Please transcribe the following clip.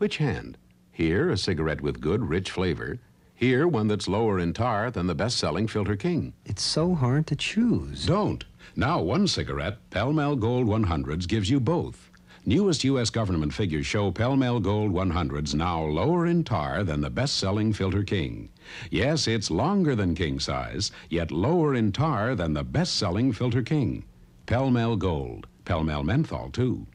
Which hand? Here, a cigarette with good, rich flavor. Here, one that's lower in tar than the best selling Filter King. It's so hard to choose. Don't. Now, one cigarette, Pall Mall Gold 100s, gives you both. Newest U.S. government figures show Pall Mall Gold 100s now lower in tar than the best selling Filter King. Yes, it's longer than king size, yet lower in tar than the best selling Filter King. Pall Mall Gold. Pall Mall Menthol, too.